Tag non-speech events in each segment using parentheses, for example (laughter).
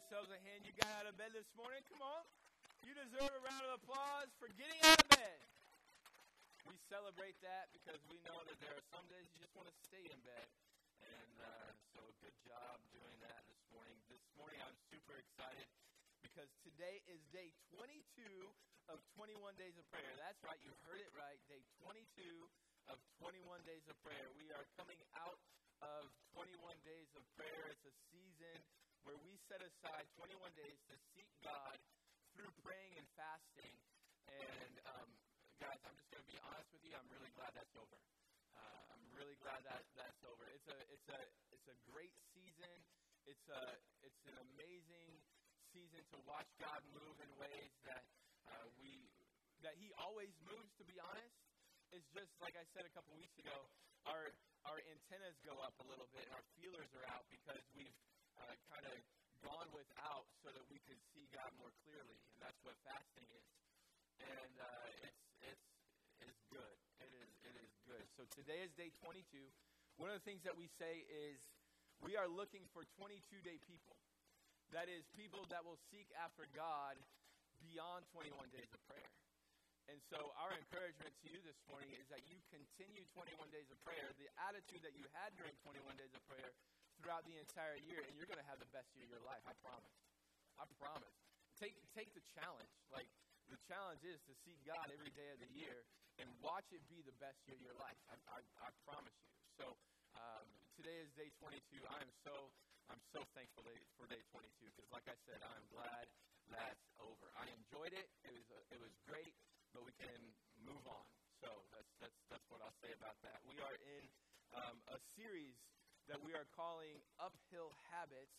yourselves a hand. You got out of bed this morning. Come on. You deserve a round of applause for getting out of bed. We celebrate that because we know that there are some days you just want to stay in bed. And uh, so, good job doing that this morning. This morning, I'm super excited because today is day 22 of 21 days of prayer. That's right, you heard it right. Day 22 of 21 days of prayer. We are coming out of 21 days of prayer. It's a season where we set aside 21 days to seek God through praying and fasting. And um, guys, I'm just going to be honest with you. I'm really glad that's over. Uh, I'm really glad that that's over. It's a it's a it's a great season. It's a it's an amazing season to watch God move in ways that uh, we that He always moves. To be honest, it's just like I said a couple weeks ago. Our our antennas go up a little bit, our feelers are out because we've uh, kind of gone without so that we could see God more clearly, and that's what fasting is. And uh, it's it's it's good. It is it is good. So today is day 22. One of the things that we say is we are looking for 22 day people. That is people that will seek after God beyond 21 days of prayer. And so, our encouragement to you this morning is that you continue 21 days of prayer, the attitude that you had during 21 days of prayer, throughout the entire year, and you're going to have the best year of your life. I promise. I promise. Take take the challenge. Like the challenge is to see God every day of the year and watch it be the best year of your life. I, I, I promise you. So um, today is day 22. I am so I'm so thankful for day 22 because, like I said, I'm glad that's over. I enjoyed it. It was a, it was great, but we can move on. So that's that's that's what I'll say about that. We are in um, a series that we are calling Uphill Habits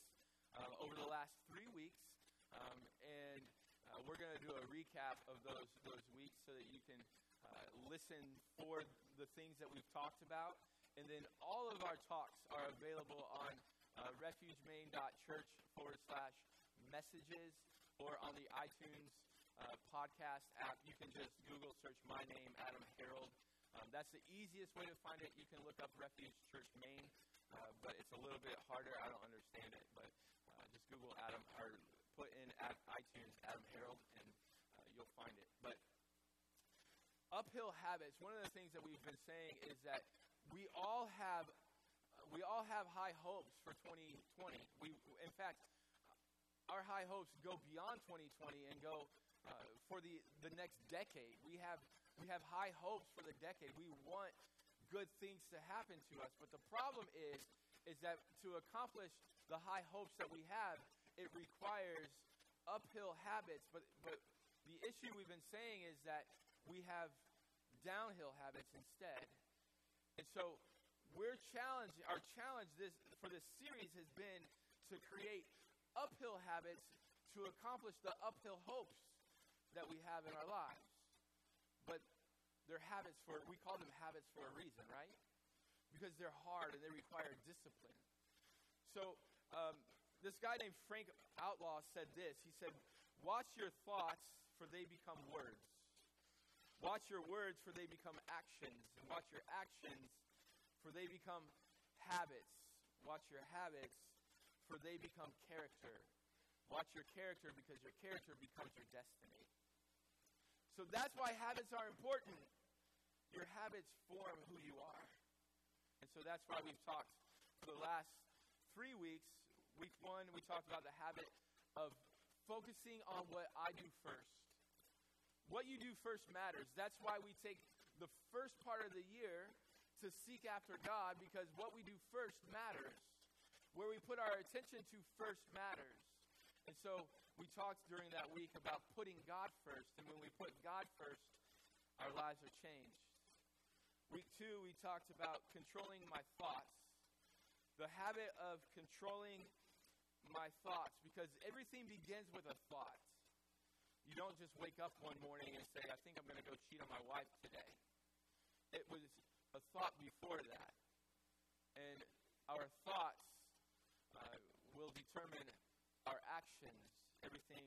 uh, over the last three weeks. Um, and uh, we're going to do a recap of those, those weeks so that you can uh, listen for the things that we've talked about. And then all of our talks are available on uh, refugemain.church forward slash messages or on the iTunes uh, podcast app. You can just Google search my name, Adam Harold. Um, that's the easiest way to find it. You can look up Refuge Church Main uh, but it's a little bit harder. I don't understand it, but uh, just Google Adam or put in at iTunes Adam Harold, and uh, you'll find it. But uphill habits. One of the things that we've been saying is that we all have we all have high hopes for 2020. We, in fact, our high hopes go beyond 2020 and go uh, for the, the next decade. We have we have high hopes for the decade. We want good things to happen to us. But the problem is, is that to accomplish the high hopes that we have, it requires uphill habits. But, but the issue we've been saying is that we have downhill habits instead. And so we're challenging, our challenge this, for this series has been to create uphill habits to accomplish the uphill hopes that we have in our lives. But they're habits for, we call them habits for a reason, right? Because they're hard and they require discipline. So, um, this guy named Frank Outlaw said this. He said, Watch your thoughts, for they become words. Watch your words, for they become actions. And watch your actions, for they become habits. Watch your habits, for they become character. Watch your character, because your character becomes your destiny. So that's why habits are important. Your habits form who you are. And so that's why we've talked for the last three weeks. Week one, we talked about the habit of focusing on what I do first. What you do first matters. That's why we take the first part of the year to seek after God because what we do first matters. Where we put our attention to first matters. And so we talked during that week about putting God first. And when we put God first, our lives are changed. Week two, we talked about controlling my thoughts. The habit of controlling my thoughts, because everything begins with a thought. You don't just wake up one morning and say, I think I'm going to go cheat on my wife today. It was a thought before that. And our thoughts uh, will determine our actions. Everything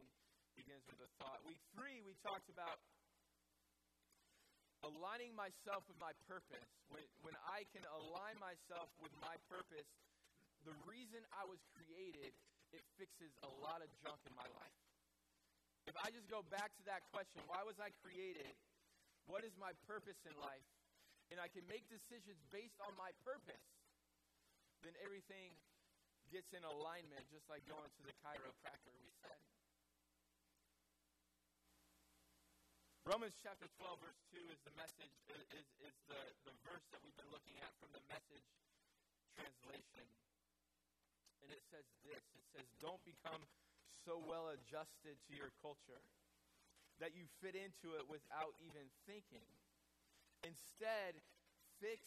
begins with a thought. Week three, we talked about aligning myself with my purpose. When, when I can align myself with my purpose, the reason I was created, it fixes a lot of junk in my life. If I just go back to that question, why was I created? What is my purpose in life? And I can make decisions based on my purpose, then everything gets in alignment, just like going to the chiropractor, we said. Romans chapter 12, verse 2 is the message, is, is the, the verse that we've been looking at from the message translation. And it says this it says, Don't become so well adjusted to your culture that you fit into it without even thinking. Instead, fix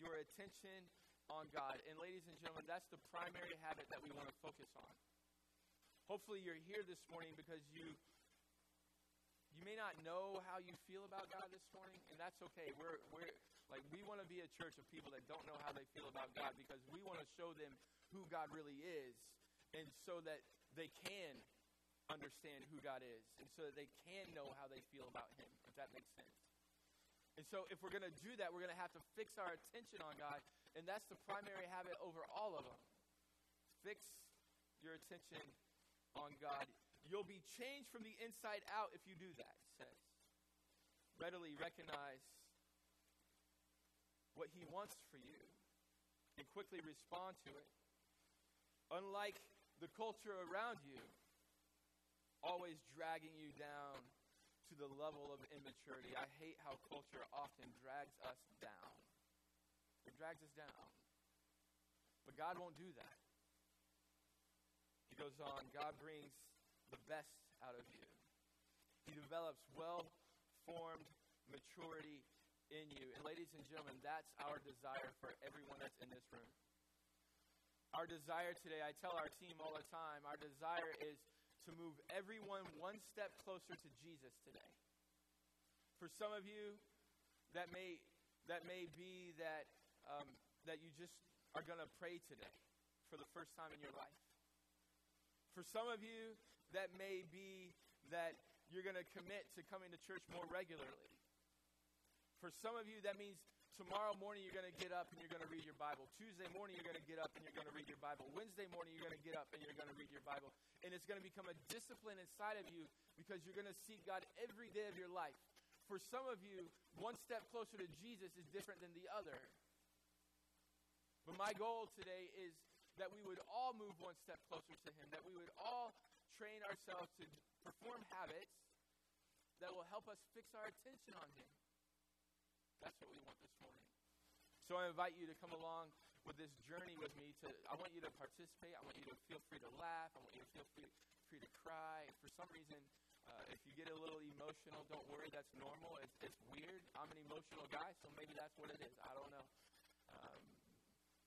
your attention on God. And ladies and gentlemen, that's the primary habit that we want to focus on. Hopefully you're here this morning because you you may not know how you feel about God this morning, and that's okay. We're we're like we want to be a church of people that don't know how they feel about God because we want to show them who God really is and so that they can understand who God is and so that they can know how they feel about him, if that makes sense. And so if we're going to do that, we're going to have to fix our attention on God and that's the primary habit over all of them. Fix your attention on God. You'll be changed from the inside out if you do that, says. Readily recognize what He wants for you and quickly respond to it. Unlike the culture around you, always dragging you down to the level of immaturity. I hate how culture often drags us down. It drags us down. But God won't do that. He goes on, God brings the best out of you. He develops well formed maturity in you. And, ladies and gentlemen, that's our desire for everyone that's in this room. Our desire today, I tell our team all the time, our desire is to move everyone one step closer to Jesus today. For some of you, that may, that may be that um, that you just are going to pray today for the first time in your life. For some of you, that may be that you're going to commit to coming to church more regularly. For some of you, that means tomorrow morning you're going to get up and you're going to read your Bible. Tuesday morning you're going to get up and you're going to read your Bible. Wednesday morning you're going to get up and you're going to read your Bible. And it's going to become a discipline inside of you because you're going to seek God every day of your life. For some of you, one step closer to Jesus is different than the other. But my goal today is that we would all move one step closer to Him, that we would all train ourselves to perform habits that will help us fix our attention on Him. That's what we want this morning. So I invite you to come along with this journey with me. To I want you to participate. I want you to feel free to laugh. I want you to feel free, free to cry. For some reason, uh, if you get a little emotional, don't worry. That's normal. It's, it's weird. I'm an emotional guy, so maybe that's what it is. I don't know. Um,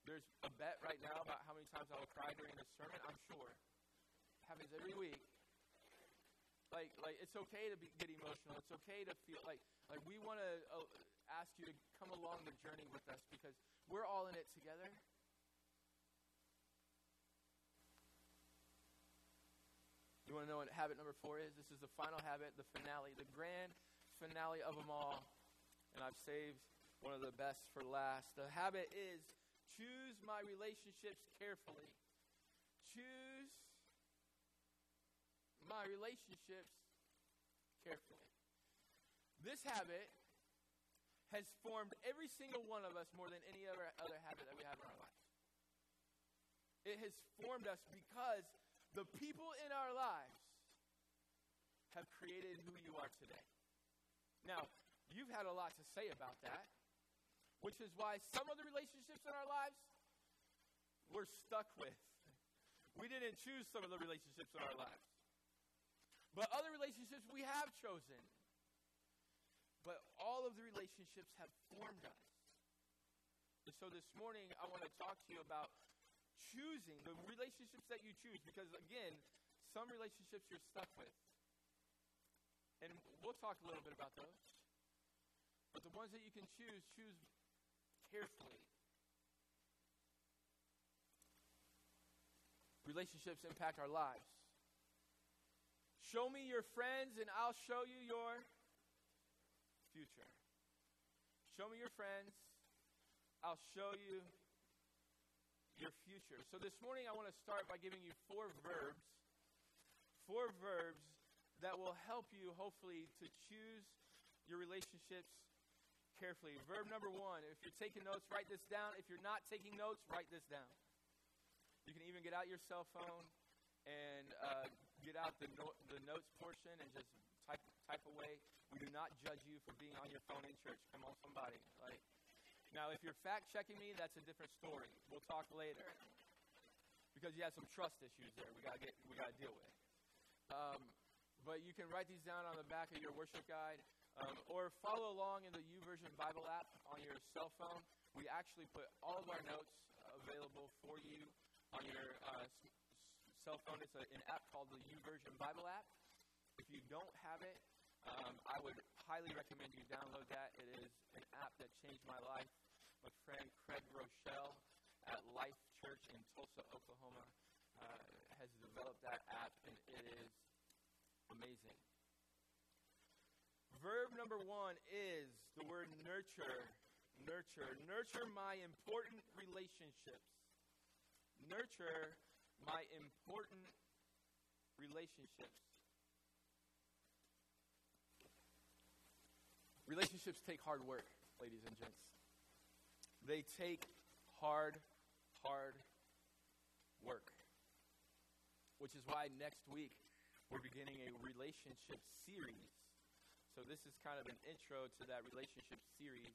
there's a bet right now about how many times I will cry during a sermon. I'm sure. Happens every week. Like, like it's okay to be, get emotional. It's okay to feel like, like we want to uh, ask you to come along the journey with us because we're all in it together. You want to know what habit number four is? This is the final habit, the finale, the grand finale of them all. And I've saved one of the best for last. The habit is Choose my relationships carefully. Choose my relationships carefully. This habit has formed every single one of us more than any other, other habit that we have in our life. It has formed us because the people in our lives have created who you are today. Now, you've had a lot to say about that which is why some of the relationships in our lives we're stuck with. We didn't choose some of the relationships in our lives. But other relationships we have chosen. But all of the relationships have formed us. And so this morning, I want to talk to you about choosing the relationships that you choose. Because again, some relationships you're stuck with. And we'll talk a little bit about those. But the ones that you can choose, choose carefully. Relationships impact our lives. Show me your friends, and I'll show you your future. Show me your friends, I'll show you your future. So this morning, I want to start by giving you four verbs four verbs that will help you, hopefully, to choose your relationships carefully. Verb number one if you're taking notes, write this down. If you're not taking notes, write this down. You can even get out your cell phone and uh, get out the, no- the notes portion and just type, type away. We do not judge you for being on your phone in church. Come on, somebody. Like, now, if you're fact checking me, that's a different story. We'll talk later because you have some trust issues there. We gotta get, we gotta deal with. Um, but you can write these down on the back of your worship guide, um, or follow along in the YouVersion Bible app on your cell phone. We actually put all of our notes available for you on your uh, cell phone. It's a, an app called the YouVersion Bible app. If you don't have it, um, I would highly recommend you download that. It is an app that changed my life. My friend Craig Groeschel at Life Church in Tulsa, Oklahoma, uh, has developed that app, and it is amazing. Verb number one is the word nurture. Nurture. Nurture my important relationships. Nurture my important relationships. Relationships take hard work, ladies and gents. They take hard, hard work. Which is why next week we're beginning a relationship series. So, this is kind of an intro to that relationship series.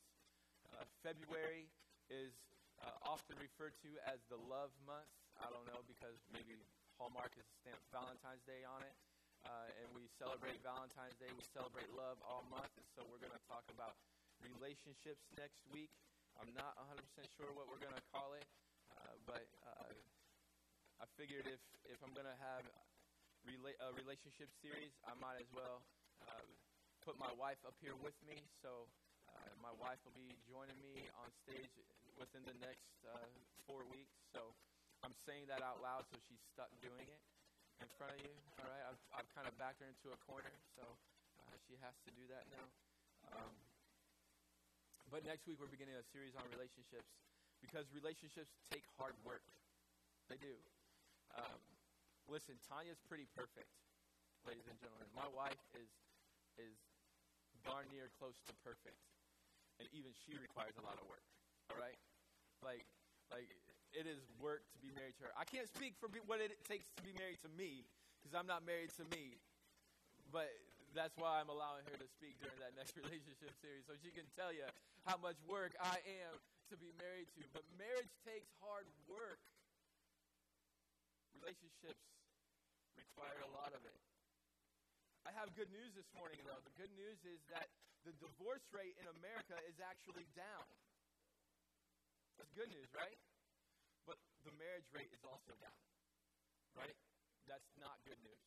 Uh, February is uh, often referred to as the love month. I don't know because maybe Hallmark has stamped Valentine's Day on it. Uh, and we celebrate Valentine's Day. We celebrate love all month. And so we're going to talk about relationships next week. I'm not 100% sure what we're going to call it, uh, but uh, I figured if, if I'm going to have rela- a relationship series, I might as well uh, put my wife up here with me. So uh, my wife will be joining me on stage within the next uh, four weeks. So I'm saying that out loud so she's stuck doing it in front of you. All right, I've, I've kind of backed her into a corner, so uh, she has to do that now. Um, but next week we're beginning a series on relationships because relationships take hard work. They do. Um, listen, Tanya's pretty perfect, ladies and gentlemen. My wife is is darn near close to perfect, and even she requires a lot of work. All right, like like it is work to be married to her. I can't speak for be- what it takes to be married to me because I'm not married to me. But that's why I'm allowing her to speak during that next (laughs) relationship series so she can tell you how much work I am to be married to. But marriage takes hard work. Relationships require a lot of it. I have good news this morning, though. The good news is that the divorce rate in America is actually down. That's good news, right? The marriage rate is also down, right? That's not good news.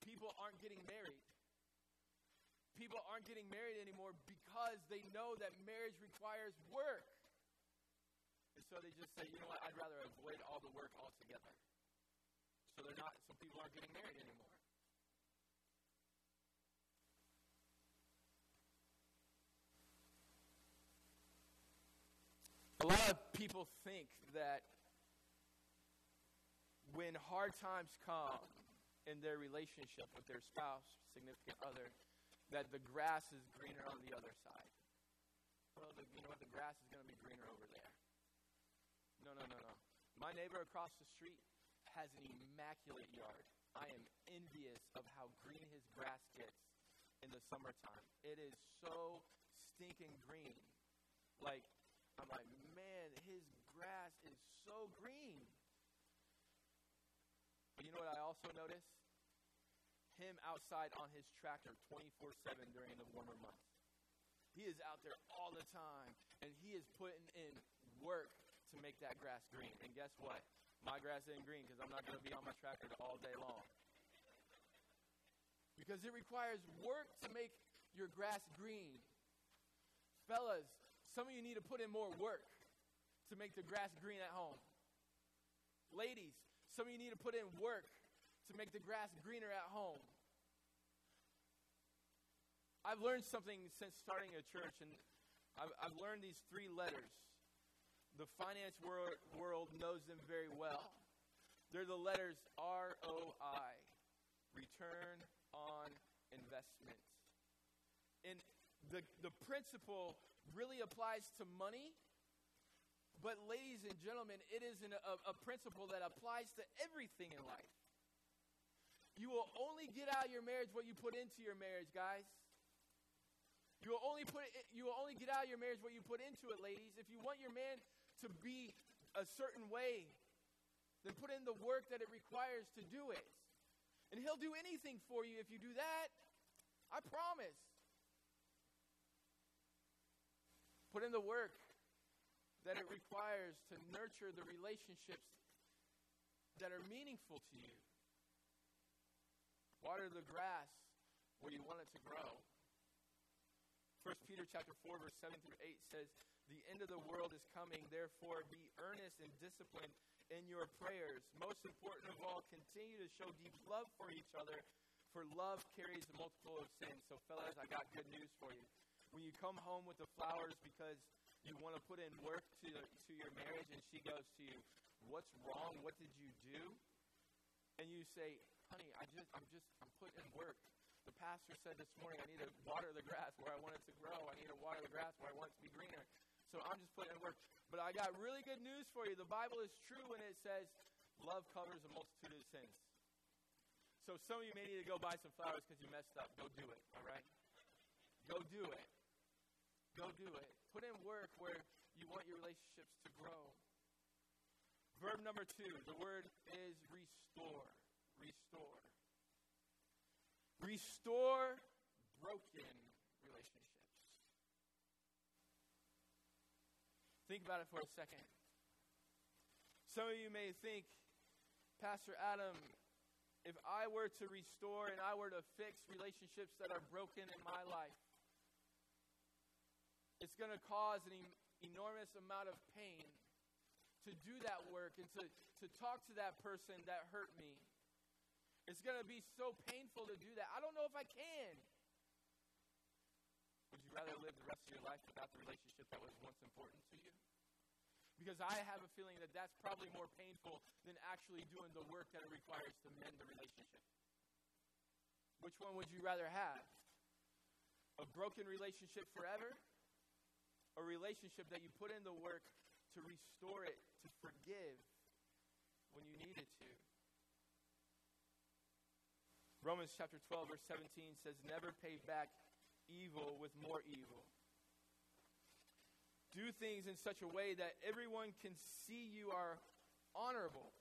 People aren't getting married. People aren't getting married anymore because they know that marriage requires work. And so they just say, you know what, I'd rather avoid all the work altogether. So they're not, some people aren't getting married anymore. A lot of people think that when hard times come in their relationship with their spouse, significant other, that the grass is greener on the other side. Well, the, you know what? The grass is going to be greener over there. No, no, no, no. My neighbor across the street has an immaculate yard. I am envious of how green his grass gets in the summertime. It is so stinking green. Like, I'm like, man, his grass is so green. But you know what I also notice? Him outside on his tractor 24 7 during the warmer months. He is out there all the time, and he is putting in work to make that grass green. And guess what? My grass isn't green because I'm not going to be on my tractor all day long. Because it requires work to make your grass green. Fellas, some of you need to put in more work to make the grass green at home. Ladies, some of you need to put in work to make the grass greener at home. I've learned something since starting a church, and I've, I've learned these three letters. The finance world, world knows them very well. They're the letters R O I return on investment. And the, the principle really applies to money, but ladies and gentlemen, it is an, a, a principle that applies to everything in life. You will only get out of your marriage what you put into your marriage, guys. You will only put it, you will only get out of your marriage what you put into it, ladies. If you want your man to be a certain way, then put in the work that it requires to do it. And he'll do anything for you if you do that. I promise. Put in the work that it requires to nurture the relationships that are meaningful to you. Water the grass where you want it to grow. 1 Peter chapter 4 verse 7 through 8 says, "The end of the world is coming, therefore be earnest and disciplined in your prayers. Most important of all, continue to show deep love for each other, for love carries a multiple of sins." So fellas, I got good news for you. When you come home with the flowers because you want to put in work to to your marriage and she goes to you, "What's wrong? What did you do?" And you say, honey, I just, I'm just, I'm putting in work. The pastor said this morning, I need to water the grass where I want it to grow. I need to water the grass where I want it to be greener. So I'm just putting in work. But I got really good news for you. The Bible is true when it says love covers a multitude of sins. So some of you may need to go buy some flowers because you messed up. Go do it, all right? Go do it. Go do it. Put in work where you want your relationships to grow. Verb number two, the word is restore restore. Restore broken relationships. Think about it for a second. Some of you may think, Pastor Adam, if I were to restore and I were to fix relationships that are broken in my life, it's going to cause an enormous amount of pain to do that work and to, to talk to that person that hurt me it's going to be so painful to do that. I don't know if I can. Would you rather live the rest of your life without the relationship that was once important to you? Because I have a feeling that that's probably more painful than actually doing the work that it requires to mend the relationship. Which one would you rather have? A broken relationship forever? A relationship that you put in the work to restore it, to forgive when you needed to? Romans chapter 12, verse 17 says, Never pay back evil with more evil. Do things in such a way that everyone can see you are honorable.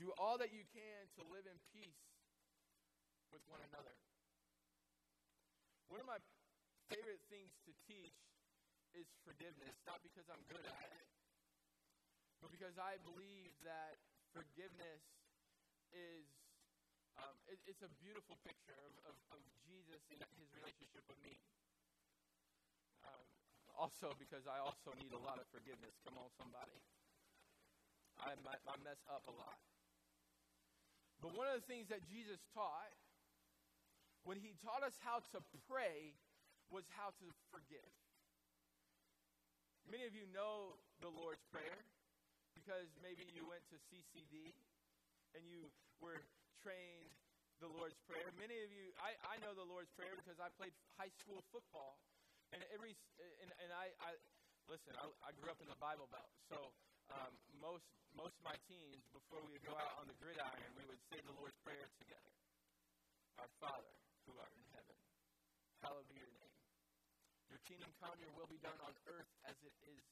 Do all that you can to live in peace with one another. One of my favorite things to teach is forgiveness, not because I'm good at it, but because I believe that forgiveness is um, it, it's a beautiful picture of, of, of, Jesus and his relationship with me. Um, also, because I also need a lot of forgiveness. Come on, somebody. I, I mess up a lot. But one of the things that Jesus taught when he taught us how to pray was how to forgive. Many of you know the Lord's Prayer because maybe you went to CCD and you were trained the Lord's Prayer. Many of you, I, I know the Lord's Prayer because I played high school football. And every, and, and I, I, listen, I, I grew up in the Bible Belt. So um, most, most of my teens, before we would go out on the gridiron, we would say the Lord's Prayer together. Our Father, who art in heaven, hallowed be your name. Your kingdom come, your will be done on earth as it is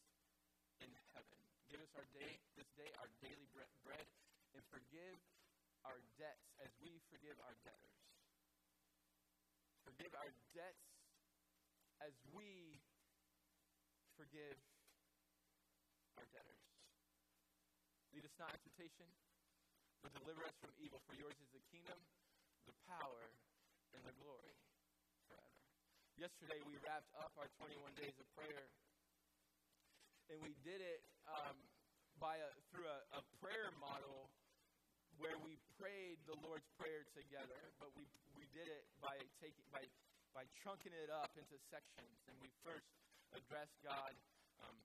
in heaven. Give us our day, this day, our daily bread, and forgive our debts as we forgive our debtors. Forgive our debts as we forgive our debtors. Lead us not into temptation, but deliver us from evil. For yours is the kingdom, the power, and the glory. Yesterday we wrapped up our 21 days of prayer, and we did it um, by a, through a, a prayer model where we prayed the Lord's Prayer together, but we, we did it by taking by by chunking it up into sections, and we first addressed God um,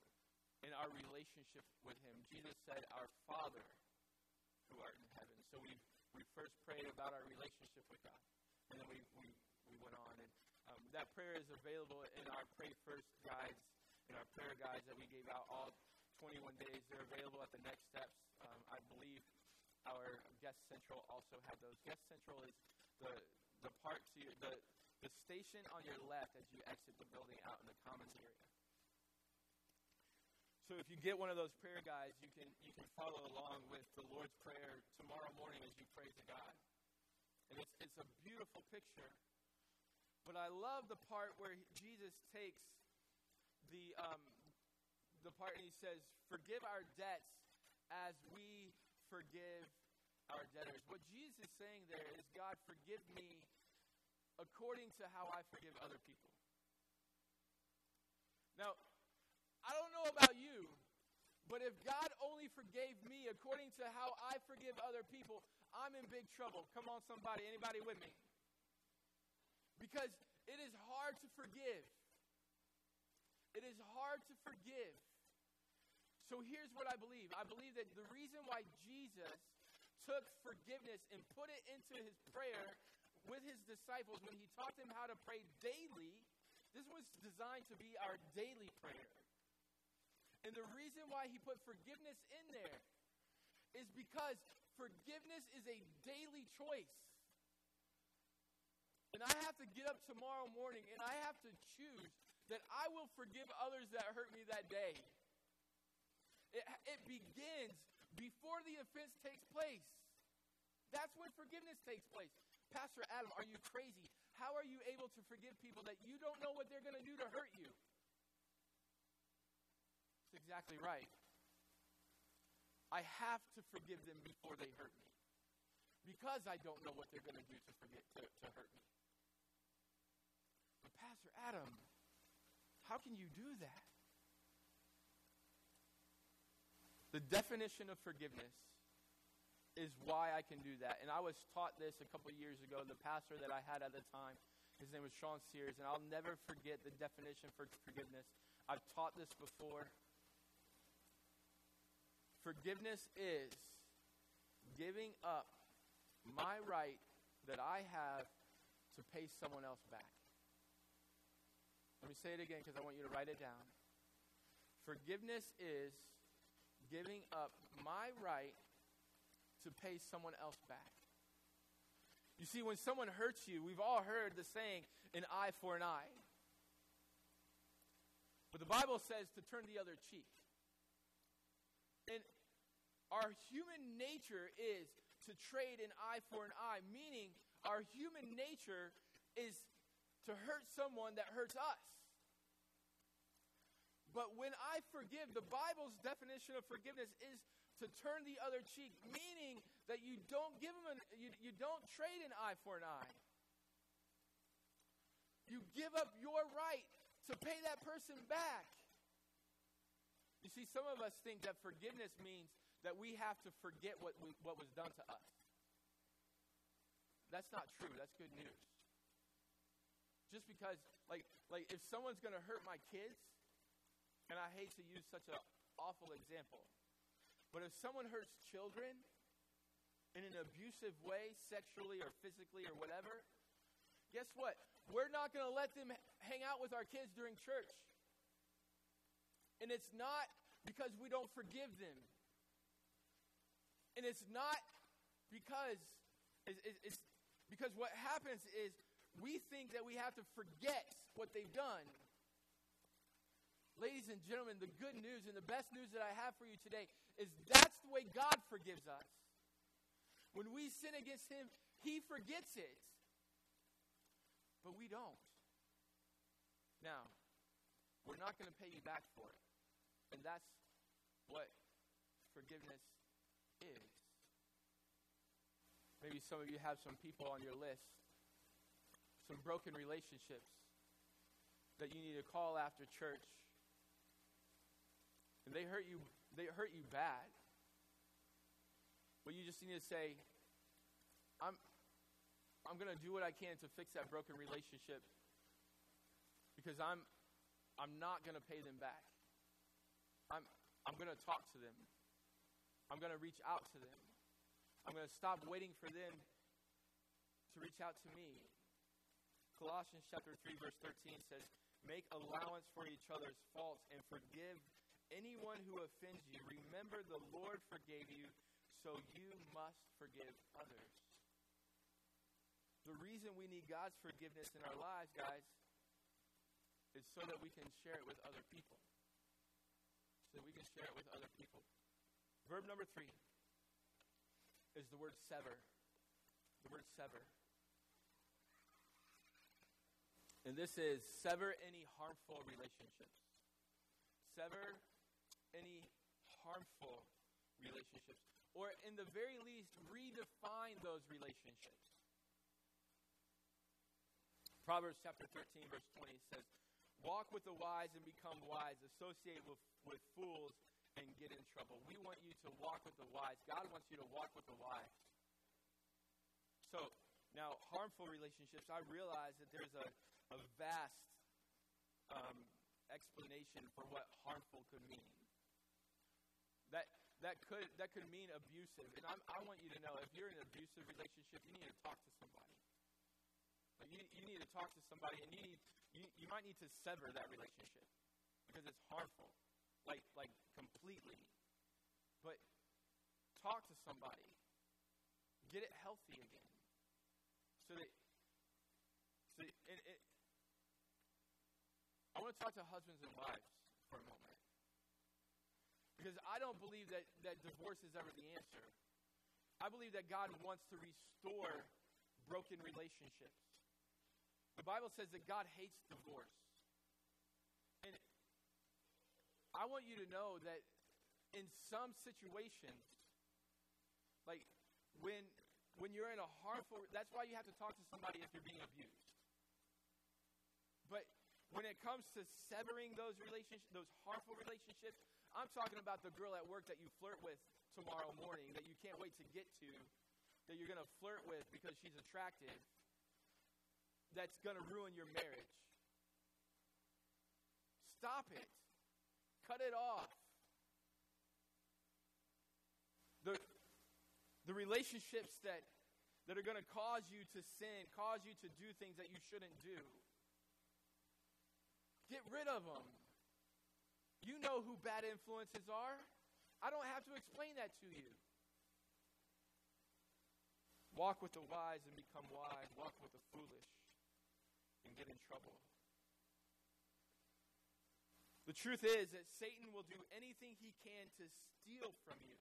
in our relationship with Him. Jesus said, "Our Father, who art in heaven." So we we first prayed about our relationship with God. And then we, we, we went on. And um, that prayer is available in our Pray First guides, in our prayer guides that we gave out all 21 days. They're available at the next steps. Um, I believe our Guest Central also had those. Guest Central is the, the part to your, the, the station on your left as you exit the building out in the commons area. So if you get one of those prayer guides, you can you can follow along with the Lord's prayer tomorrow morning as you pray to God. And it's it's a beautiful picture. But I love the part where Jesus takes the um, the part and he says, "Forgive our debts as we forgive our debtors." What Jesus is saying there is, "God, forgive me according to how I forgive other people." Now, I don't know about you, but if God only forgave me according to how I forgive other people, I'm in big trouble. Come on, somebody. Anybody with me? Because it is hard to forgive. It is hard to forgive. So here's what I believe I believe that the reason why Jesus took forgiveness and put it into his prayer with his disciples when he taught them how to pray daily, this was designed to be our daily prayer. And the reason why he put forgiveness in there is because forgiveness is a daily choice. And I have to get up tomorrow morning and I have to choose that I will forgive others that hurt me that day. It, it begins before the offense takes place. That's when forgiveness takes place. Pastor Adam, are you crazy? How are you able to forgive people that you don't know what they're going to do to hurt you? That's exactly right. I have to forgive them before they hurt me. Because I don't know what they're going to do to forget to, to hurt me. Pastor Adam, how can you do that? The definition of forgiveness is why I can do that. And I was taught this a couple years ago. The pastor that I had at the time, his name was Sean Sears, and I'll never forget the definition for forgiveness. I've taught this before. Forgiveness is giving up my right that I have to pay someone else back. Let me say it again because I want you to write it down. Forgiveness is giving up my right to pay someone else back. You see, when someone hurts you, we've all heard the saying, an eye for an eye. But the Bible says to turn the other cheek. And our human nature is to trade an eye for an eye, meaning our human nature is to hurt someone that hurts us. But when I forgive, the Bible's definition of forgiveness is to turn the other cheek, meaning that you don't give them an, you, you don't trade an eye for an eye. You give up your right to pay that person back. You see, some of us think that forgiveness means that we have to forget what, we, what was done to us. That's not true. That's good news. Just because, like, like if someone's going to hurt my kids, and I hate to use such an awful example, but if someone hurts children in an abusive way, sexually or physically or whatever, guess what? We're not going to let them hang out with our kids during church. And it's not because we don't forgive them. And it's not because it's, it's, because what happens is we think that we have to forget what they've done. Ladies and gentlemen, the good news and the best news that I have for you today is that's the way God forgives us. When we sin against Him, He forgets it. But we don't. Now, we're not going to pay you back for it. And that's what forgiveness is. Maybe some of you have some people on your list, some broken relationships that you need to call after church. And they hurt you they hurt you bad. But you just need to say, I'm I'm gonna do what I can to fix that broken relationship because I'm I'm not gonna pay them back. I'm I'm gonna talk to them. I'm going to reach out to them. I'm going to stop waiting for them to reach out to me. Colossians chapter 3 verse 13 says, "Make allowance for each other's faults and forgive anyone who offends you. Remember the Lord forgave you, so you must forgive others." The reason we need God's forgiveness in our lives, guys, is so that we can share it with other people. So that we can share it with other people. Verb number 3 is the word sever. The word sever. And this is sever any harmful relationships. Sever any harmful relationships. Or, in the very least, redefine those relationships. Proverbs chapter 13, verse 20 says, Walk with the wise and become wise. Associate with, with fools and get in trouble. We want you to walk with the wise. God wants you to walk with the wise. So, now, harmful relationships, I realize that there's a, a vast um, explanation for what harmful could mean. That, that, could, that could mean abusive. And I'm, i want you to know if you're in an abusive relationship, you need to talk to somebody. Like you, you need to talk to somebody, and you, need, you, you might need to sever that relationship because it's harmful, like, like completely. But talk to somebody, get it healthy again. So that, so it, it, I want to talk to husbands and wives for a moment. Because I don't believe that, that divorce is ever the answer. I believe that God wants to restore broken relationships. The Bible says that God hates divorce. And I want you to know that in some situations, like when when you're in a harmful that's why you have to talk to somebody if you're being abused. But when it comes to severing those relationships, those harmful relationships, I'm talking about the girl at work that you flirt with tomorrow morning that you can't wait to get to, that you're going to flirt with because she's attractive, that's going to ruin your marriage. Stop it. Cut it off. The, the relationships that, that are going to cause you to sin, cause you to do things that you shouldn't do. Get rid of them. You know who bad influences are. I don't have to explain that to you. Walk with the wise and become wise. Walk with the foolish and get in trouble. The truth is that Satan will do anything he can to steal from you.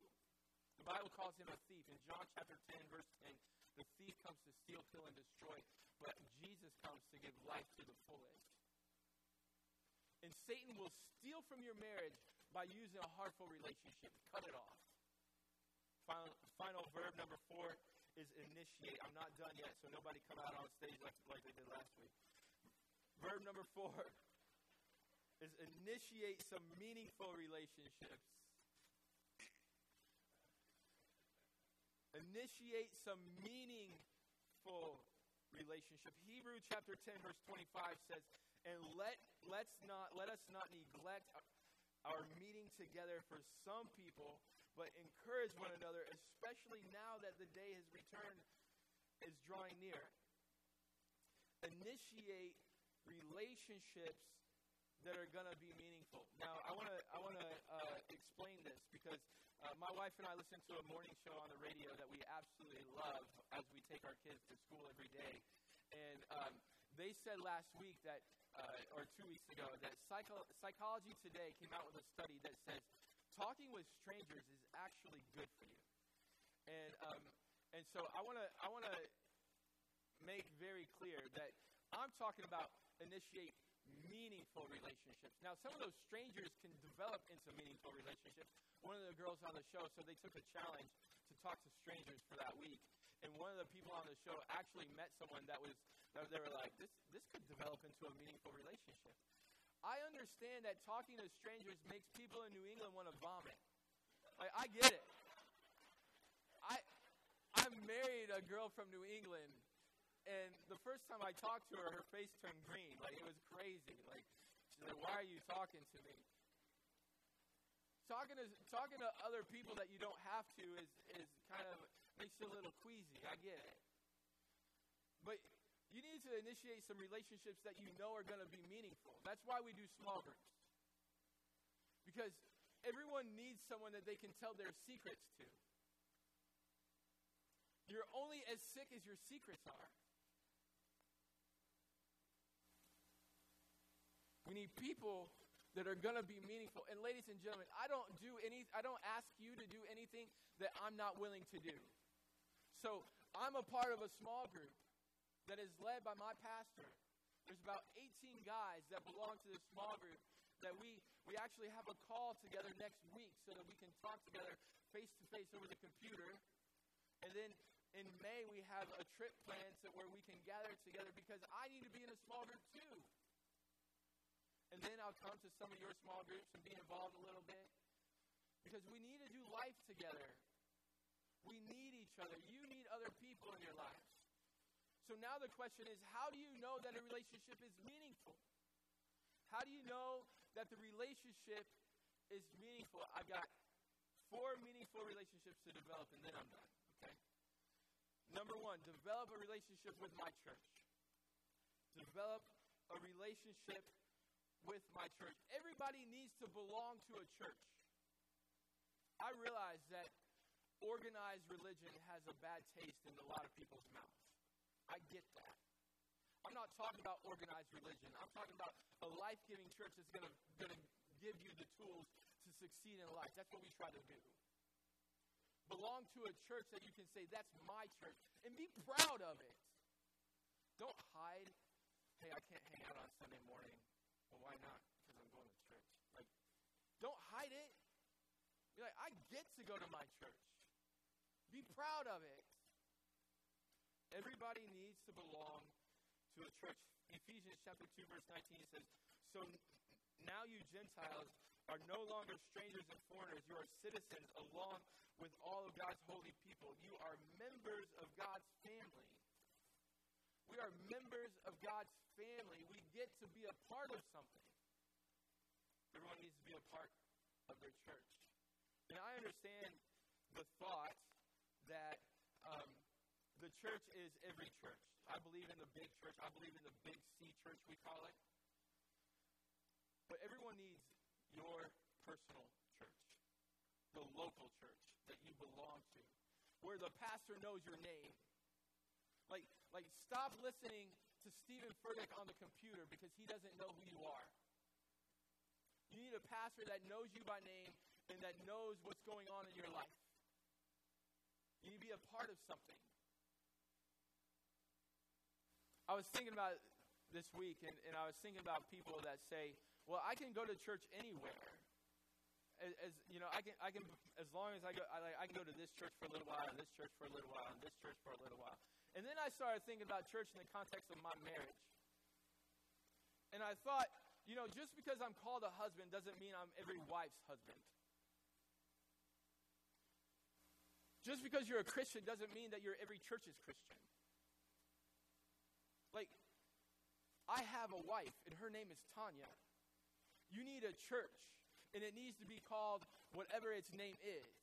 The Bible calls him a thief. In John chapter 10, verse 10, the thief comes to steal, kill, and destroy, but Jesus comes to give life to the fullest. And Satan will steal from your marriage by using a harmful relationship. Cut it off. Final, final verb number four is initiate. I'm not done yet, so nobody come out on stage like, like they did last week. Verb number four is initiate some meaningful relationships. Initiate some meaningful relationship. Hebrew chapter 10 verse 25 says, and let, let's not, let us not neglect our meeting together for some people, but encourage one another, especially now that the day has returned, is drawing near. Initiate relationships that are going to be meaningful. Now, I want to I want to uh, explain this because uh, my wife and I listen to a morning show on the radio that we absolutely love as we take our kids to school every day, and um, they said last week that uh, or two weeks ago that Psycho- Psychology Today came out with a study that says talking with strangers is actually good for you. And, um, and so I want to I wanna make very clear that I'm talking about initiate meaningful relationships. Now, some of those strangers can develop into meaningful relationships. One of the girls on the show, so they took a challenge to talk to strangers for that week. And one of the people on the show actually met someone that was they were like, this, this could develop into a meaningful relationship. I understand that talking to strangers makes people in New England want to vomit. Like, I get it. I, I married a girl from New England, and the first time I talked to her, her face turned green. Like, it was crazy. Like, she's like, why are you talking to me? Talking to, talking to other people that you don't have to is, is kind of makes you a little queasy. I get it. But you need to initiate some relationships that you know are going to be meaningful. That's why we do small groups. Because everyone needs someone that they can tell their secrets to. You're only as sick as your secrets are. We need people that are going to be meaningful. And ladies and gentlemen, I don't do any I don't ask you to do anything that I'm not willing to do. So, I'm a part of a small group that is led by my pastor. There's about 18 guys that belong to this small group that we we actually have a call together next week so that we can talk together face to face over the computer. And then in May we have a trip planned so where we can gather together because I need to be in a small group too. And then I'll come to some of your small groups and be involved a little bit. Because we need to do life together. We need each other. You need other people in your lives. So now the question is how do you know that a relationship is meaningful? How do you know that the relationship is meaningful? I've got four meaningful relationships to develop, and then I'm done. Okay? Number one, develop a relationship with my church. Develop a relationship with my church. Everybody needs to belong to a church. I realize that organized religion has a bad taste in a lot of people's mouths. I get that. I'm not talking about organized religion. I'm talking about a life giving church that's going to give you the tools to succeed in life. That's what we try to do. Belong to a church that you can say, that's my church, and be proud of it. Don't hide, hey, I can't hang out on Sunday morning. Well, why not? Because I'm going to church. Like, don't hide it. Be like, I get to go to my church. Be proud of it. Everybody needs to belong to a church. Ephesians chapter 2, verse 19 says, So now you Gentiles are no longer strangers and foreigners. You are citizens along with all of God's holy people. You are members of God's family. We are members of God's family. We get to be a part of something. Everyone needs to be a part of their church. And I understand the thought that the church is every church. I believe in the big church. I believe in the big C church, we call it. But everyone needs your personal church, the local church that you belong to, where the pastor knows your name, like, like stop listening to Steven Furtick on the computer because he doesn't know who you are. You need a pastor that knows you by name and that knows what's going on in your life. You need to be a part of something. I was thinking about this week, and, and I was thinking about people that say, well, I can go to church anywhere. As, as, you know, I can, I can, as long as I go, I, like, I can go to this church for a little while, and this church for a little while, and this church for a little while. And then I started thinking about church in the context of my marriage. And I thought, you know, just because I'm called a husband doesn't mean I'm every wife's husband. Just because you're a Christian doesn't mean that you're every church's Christian. Like, I have a wife, and her name is Tanya. You need a church, and it needs to be called whatever its name is.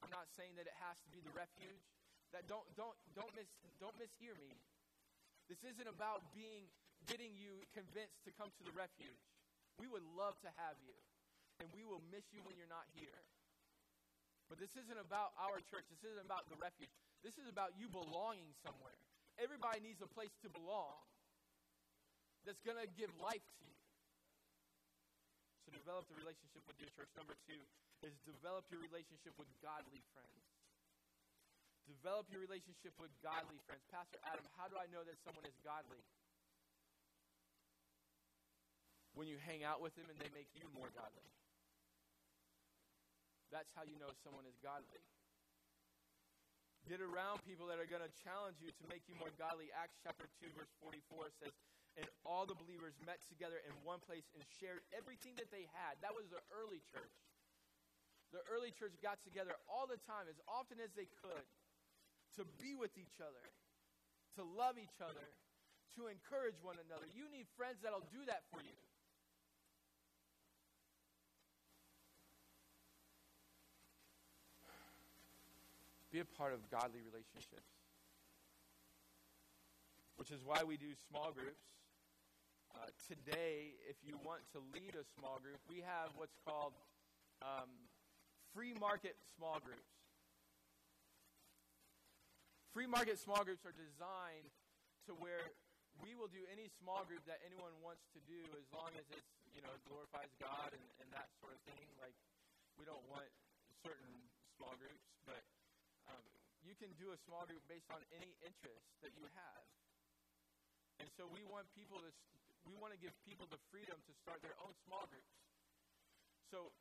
I'm not saying that it has to be the refuge. That don't don't don't miss don't mishear me. This isn't about being getting you convinced to come to the refuge. We would love to have you, and we will miss you when you're not here. But this isn't about our church. This isn't about the refuge. This is about you belonging somewhere. Everybody needs a place to belong that's going to give life to you. So develop the relationship with your church. Number two is develop your relationship with godly friends. Develop your relationship with godly friends. Pastor Adam, how do I know that someone is godly? When you hang out with them and they make you more godly. That's how you know someone is godly. Get around people that are going to challenge you to make you more godly. Acts chapter 2, verse 44 says, And all the believers met together in one place and shared everything that they had. That was the early church. The early church got together all the time, as often as they could to be with each other, to love each other, to encourage one another. You need friends that'll do that for you. Be a part of godly relationships. which is why we do small groups. Uh, today, if you want to lead a small group, we have what's called um, free market small groups. Free market small groups are designed to where we will do any small group that anyone wants to do as long as it's, you know, glorifies God and, and that sort of thing. Like, we don't want certain small groups, but um, you can do a small group based on any interest that you have. And so we want people to, we want to give people the freedom to start their own small groups. So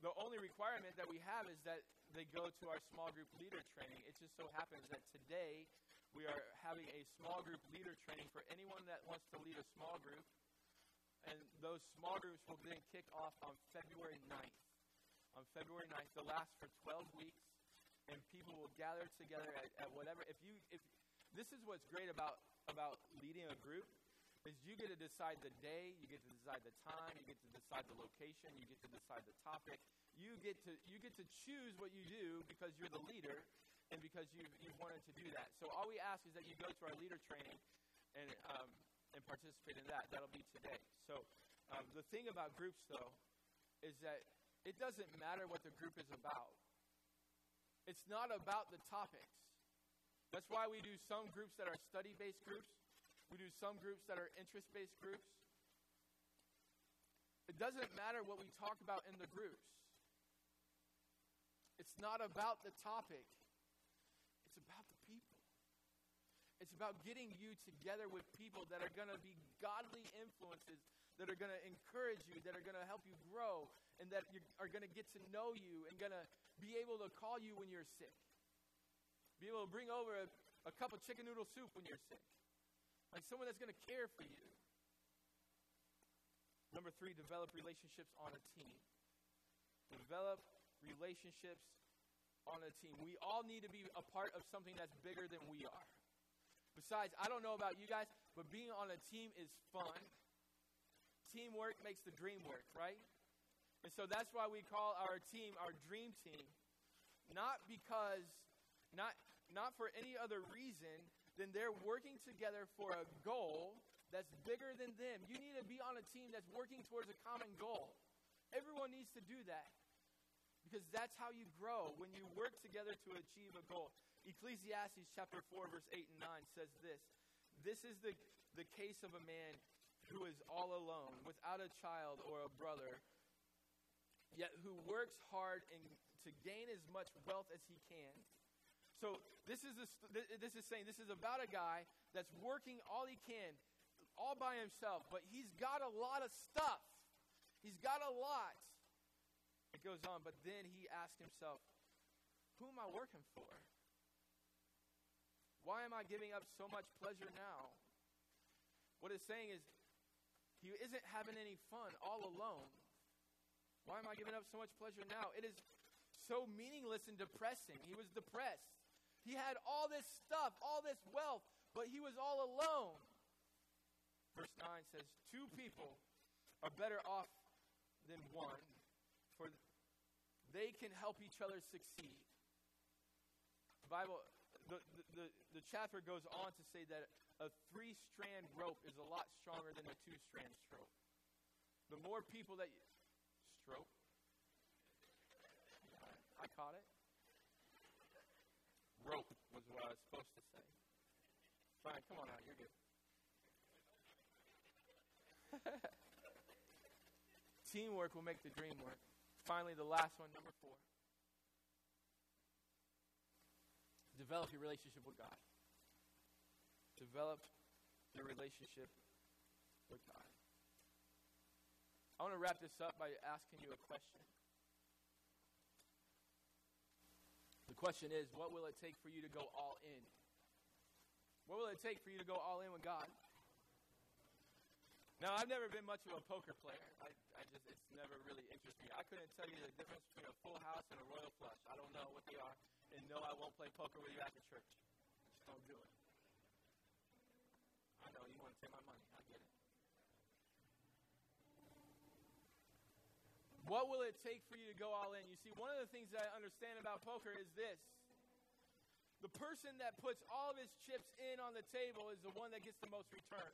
the only requirement that we have is that they go to our small group leader training. It just so happens that today we are having a small group leader training for anyone that wants to lead a small group. And those small groups will then kick off on February 9th. On February 9th, they'll last for 12 weeks, and people will gather together at, at whatever. If you, if this is what's great about about leading a group, is you get to decide the day, you get to decide the time, you get to decide the location, you get to decide the topic. You get to you get to choose what you do because you're the leader, and because you you wanted to do that. So all we ask is that you go to our leader training and um, and participate in that. That'll be today. So um, the thing about groups though is that it doesn't matter what the group is about. It's not about the topics. That's why we do some groups that are study-based groups. We do some groups that are interest-based groups. It doesn't matter what we talk about in the groups. It's not about the topic. It's about the people. It's about getting you together with people that are going to be godly influences, that are going to encourage you, that are going to help you grow, and that are going to get to know you and going to be able to call you when you're sick. Be able to bring over a, a cup of chicken noodle soup when you're sick. Like someone that's going to care for you. Number three, develop relationships on a team. Develop relationships on a team. We all need to be a part of something that's bigger than we are. Besides, I don't know about you guys, but being on a team is fun. Teamwork makes the dream work, right? And so that's why we call our team our dream team. Not because, not, not for any other reason than they're working together for a goal that's bigger than them. You need to be on a team that's working towards a common goal. Everyone needs to do that because that's how you grow when you work together to achieve a goal. Ecclesiastes chapter 4, verse 8 and 9 says this This is the, the case of a man who is all alone, without a child or a brother, yet who works hard in, to gain as much wealth as he can. So this is, a, this is saying this is about a guy that's working all he can, all by himself, but he's got a lot of stuff. He's got a lot. It goes on, but then he asks himself, Who am I working for? Why am I giving up so much pleasure now? What it's saying is, he isn't having any fun all alone. Why am I giving up so much pleasure now? It is so meaningless and depressing. He was depressed. He had all this stuff, all this wealth, but he was all alone. Verse 9 says, Two people are better off than one, for they can help each other succeed. The Bible the, the, the chapter goes on to say that a three strand rope is a lot stronger than a two strand rope. The more people that you. Stroke? I caught it. Rope was what I was supposed to say. Fine, come on out. You're good. (laughs) Teamwork will make the dream work. Finally, the last one, number four. develop your relationship with God. Develop your relationship with God. I want to wrap this up by asking you a question. The question is what will it take for you to go all in? What will it take for you to go all in with God? Now, I've never been much of a poker player. I, I just, it's never really interested me. I couldn't tell you the difference between a full house and a royal flush. I don't know what they are. And no, I won't play poker with you after church. Just don't do it. I know you want to take my money. I get it. What will it take for you to go all in? You see, one of the things that I understand about poker is this the person that puts all of his chips in on the table is the one that gets the most return.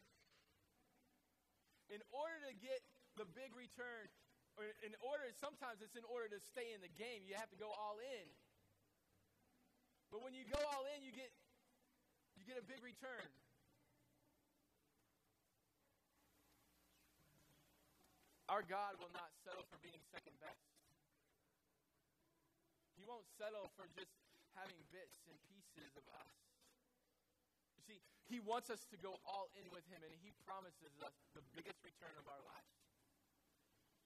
In order to get the big return, or in order, sometimes it's in order to stay in the game, you have to go all in. But when you go all in, you get you get a big return. Our God will not settle for being second best. He won't settle for just having bits and pieces of us. You see, He wants us to go all in with Him, and He promises us the biggest return of our lives.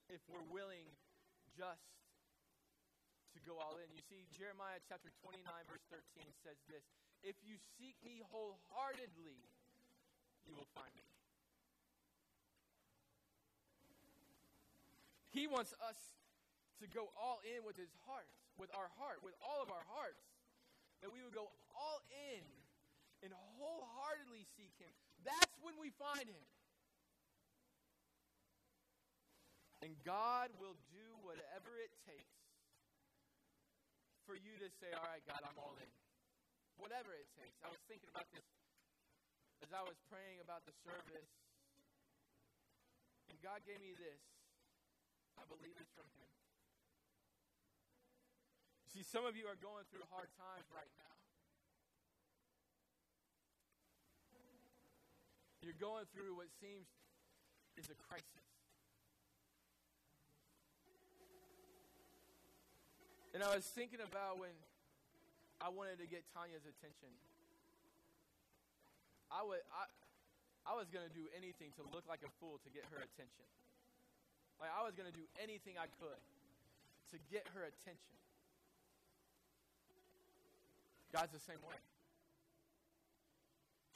If we're willing just to go all in. You see, Jeremiah chapter 29, verse 13 says this If you seek me wholeheartedly, you will find me. He wants us to go all in with his heart, with our heart, with all of our hearts. That we would go all in and wholeheartedly seek him. That's when we find him. And God will do whatever it takes for you to say, All right, God, I'm all in. Whatever it takes. I was thinking about this as I was praying about the service. And God gave me this. I believe it's from Him. See, some of you are going through hard times right now. You're going through what seems is a crisis. And I was thinking about when I wanted to get Tanya's attention. I would I, I was going to do anything to look like a fool to get her attention. Like I was going to do anything I could to get her attention. God's the same way.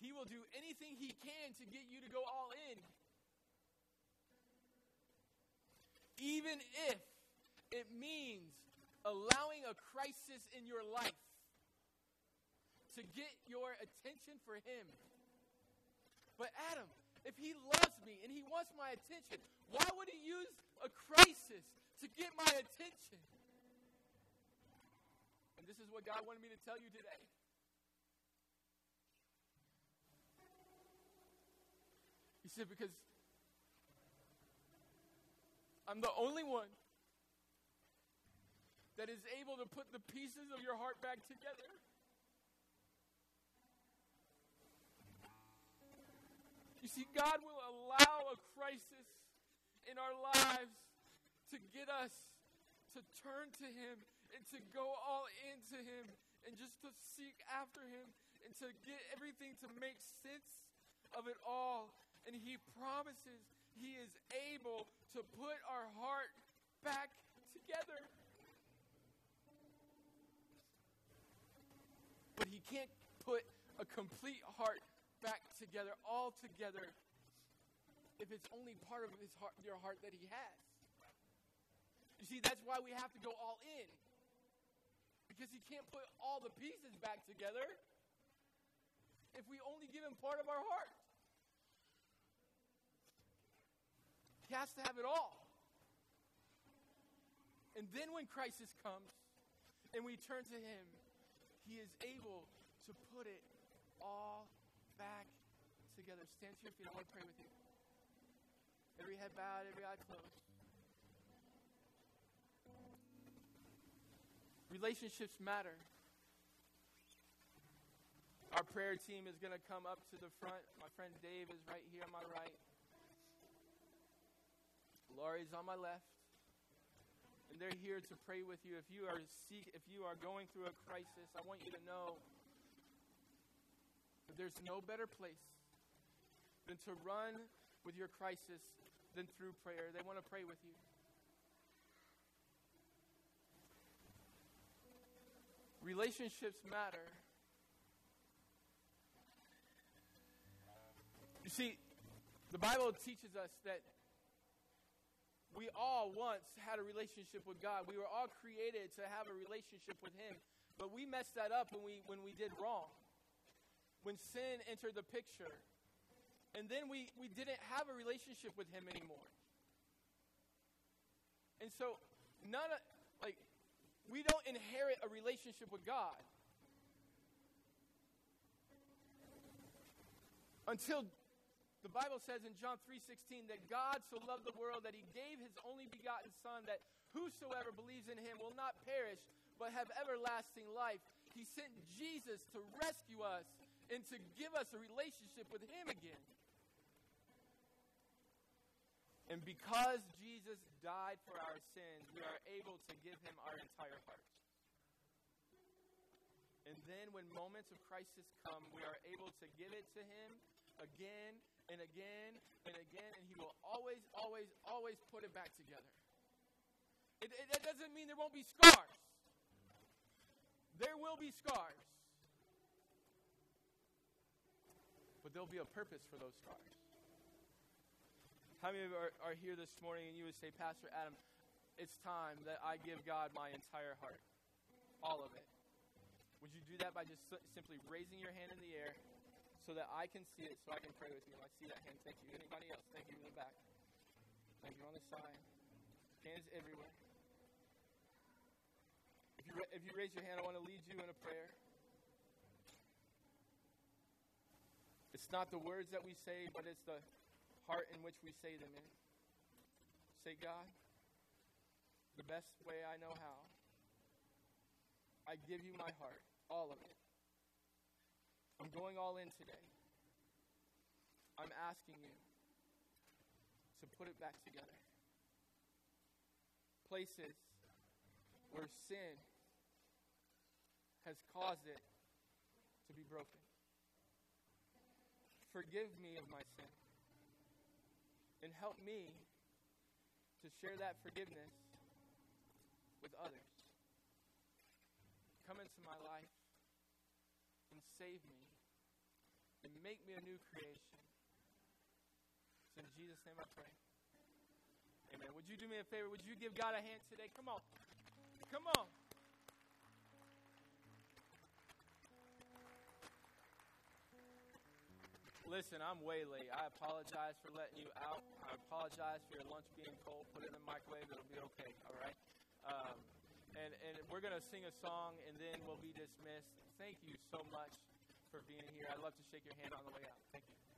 He will do anything he can to get you to go all in. Even if it means allowing a crisis in your life to get your attention for him. But Adam, if he loves me and he wants my attention, why would he use a crisis to get my attention? And this is what God wanted me to tell you today. He said, because I'm the only one that is able to put the pieces of your heart back together. You see, God will allow a crisis in our lives to get us to turn to Him and to go all into Him and just to seek after Him and to get everything to make sense of it all. And He promises He is able to put our heart back together. But he can't put a complete heart together, all together, if it's only part of his heart, your heart that he has. You see, that's why we have to go all in. Because he can't put all the pieces back together if we only give him part of our heart. He has to have it all. And then when crisis comes and we turn to him, he is able to put it all back together. Stand to your feet. I want to pray with you. Every head bowed, every eye closed. Relationships matter. Our prayer team is going to come up to the front. My friend Dave is right here on my right. Laurie's on my left and they're here to pray with you. If you are seek, if you are going through a crisis, I want you to know that there's no better place than to run with your crisis than through prayer. They want to pray with you. Relationships matter. You see, the Bible teaches us that we all once had a relationship with God. We were all created to have a relationship with Him. But we messed that up when we, when we did wrong, when sin entered the picture. And then we, we didn't have a relationship with him anymore. And so, none of, like, we don't inherit a relationship with God until the Bible says in John 3:16 that God so loved the world that he gave his only begotten son that whosoever believes in him will not perish but have everlasting life. He sent Jesus to rescue us and to give us a relationship with him again. And because Jesus died for our sins, we are able to give him our entire heart. And then when moments of crisis come, we are able to give it to him again and again and again, and He will always, always, always put it back together. It, it, doesn't mean there won't be scars. There will be scars. But there'll be a purpose for those scars. How many of you are, are here this morning and you would say, Pastor Adam, it's time that I give God my entire heart? All of it. Would you do that by just simply raising your hand in the air so that I can see it, so I can pray with you. I see that hand. Thank you. Anybody else? Thank you in the back. Thank you on the side. Hands everywhere. If you, if you raise your hand, I want to lead you in a prayer. It's not the words that we say, but it's the heart in which we say them in. Say, God, the best way I know how, I give you my heart, all of it. I'm going all in today. I'm asking you to put it back together. Places where sin has caused it to be broken. Forgive me of my sin. And help me to share that forgiveness with others. Come into my life and save me and make me a new creation. In Jesus' name I pray. Amen. Would you do me a favor? Would you give God a hand today? Come on. Come on. Listen, I'm way late. I apologize for letting you out. I apologize for your lunch being cold. Put it in the microwave. It'll be okay. All right? Um, and, and we're to sing a song, and then we'll be dismissed. Thank you so much for being here. I'd love to shake your hand on the way out. Thank you.